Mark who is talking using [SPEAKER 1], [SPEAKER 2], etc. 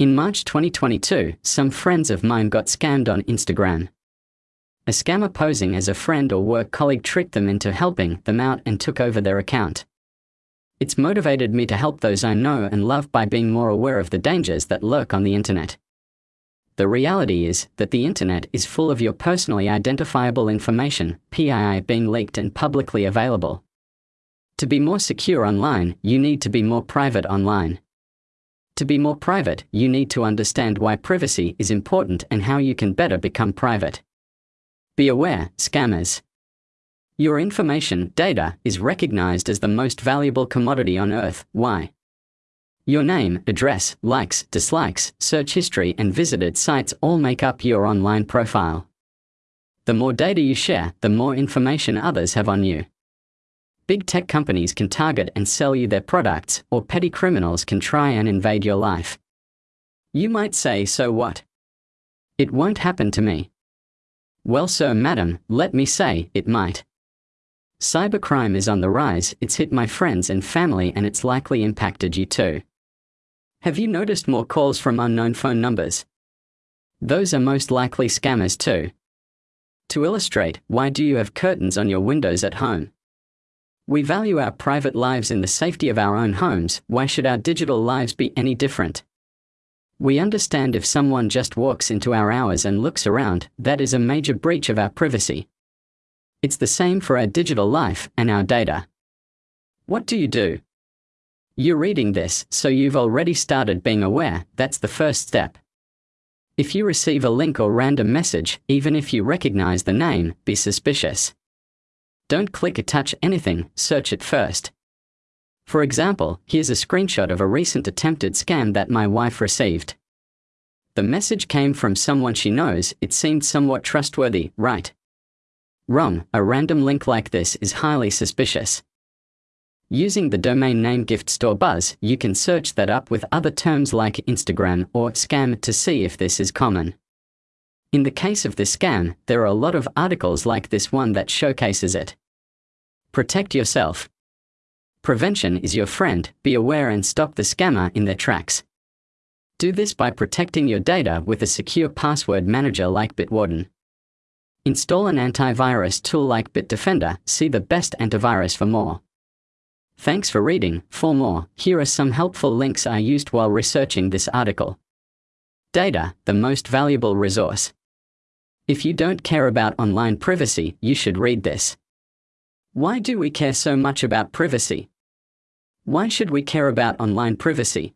[SPEAKER 1] In March 2022, some friends of mine got scammed on Instagram. A scammer posing as a friend or work colleague tricked them into helping them out and took over their account. It's motivated me to help those I know and love by being more aware of the dangers that lurk on the internet. The reality is that the internet is full of your personally identifiable information, PII being leaked and publicly available. To be more secure online, you need to be more private online. To be more private, you need to understand why privacy is important and how you can better become private. Be aware, scammers. Your information, data, is recognized as the most valuable commodity on earth. Why? Your name, address, likes, dislikes, search history, and visited sites all make up your online profile. The more data you share, the more information others have on you. Big tech companies can target and sell you their products, or petty criminals can try and invade your life. You might say, so what? It won't happen to me. Well, sir, madam, let me say, it might. Cybercrime is on the rise, it's hit my friends and family, and it's likely impacted you too. Have you noticed more calls from unknown phone numbers? Those are most likely scammers too. To illustrate, why do you have curtains on your windows at home? We value our private lives in the safety of our own homes, why should our digital lives be any different? We understand if someone just walks into our hours and looks around, that is a major breach of our privacy. It's the same for our digital life and our data. What do you do? You're reading this, so you've already started being aware, that's the first step. If you receive a link or random message, even if you recognize the name, be suspicious. Don't click touch anything, search it first. For example, here's a screenshot of a recent attempted scam that my wife received. The message came from someone she knows, it seemed somewhat trustworthy, right? Wrong, a random link like this is highly suspicious. Using the domain name Gift Store Buzz, you can search that up with other terms like Instagram or scam to see if this is common. In the case of this scam, there are a lot of articles like this one that showcases it. Protect yourself. Prevention is your friend, be aware and stop the scammer in their tracks. Do this by protecting your data with a secure password manager like Bitwarden. Install an antivirus tool like Bitdefender, see the best antivirus for more. Thanks for reading. For more, here are some helpful links I used while researching this article. Data, the most valuable resource. If you don't care about online privacy, you should read this. Why do we care so much about privacy? Why should we care about online privacy?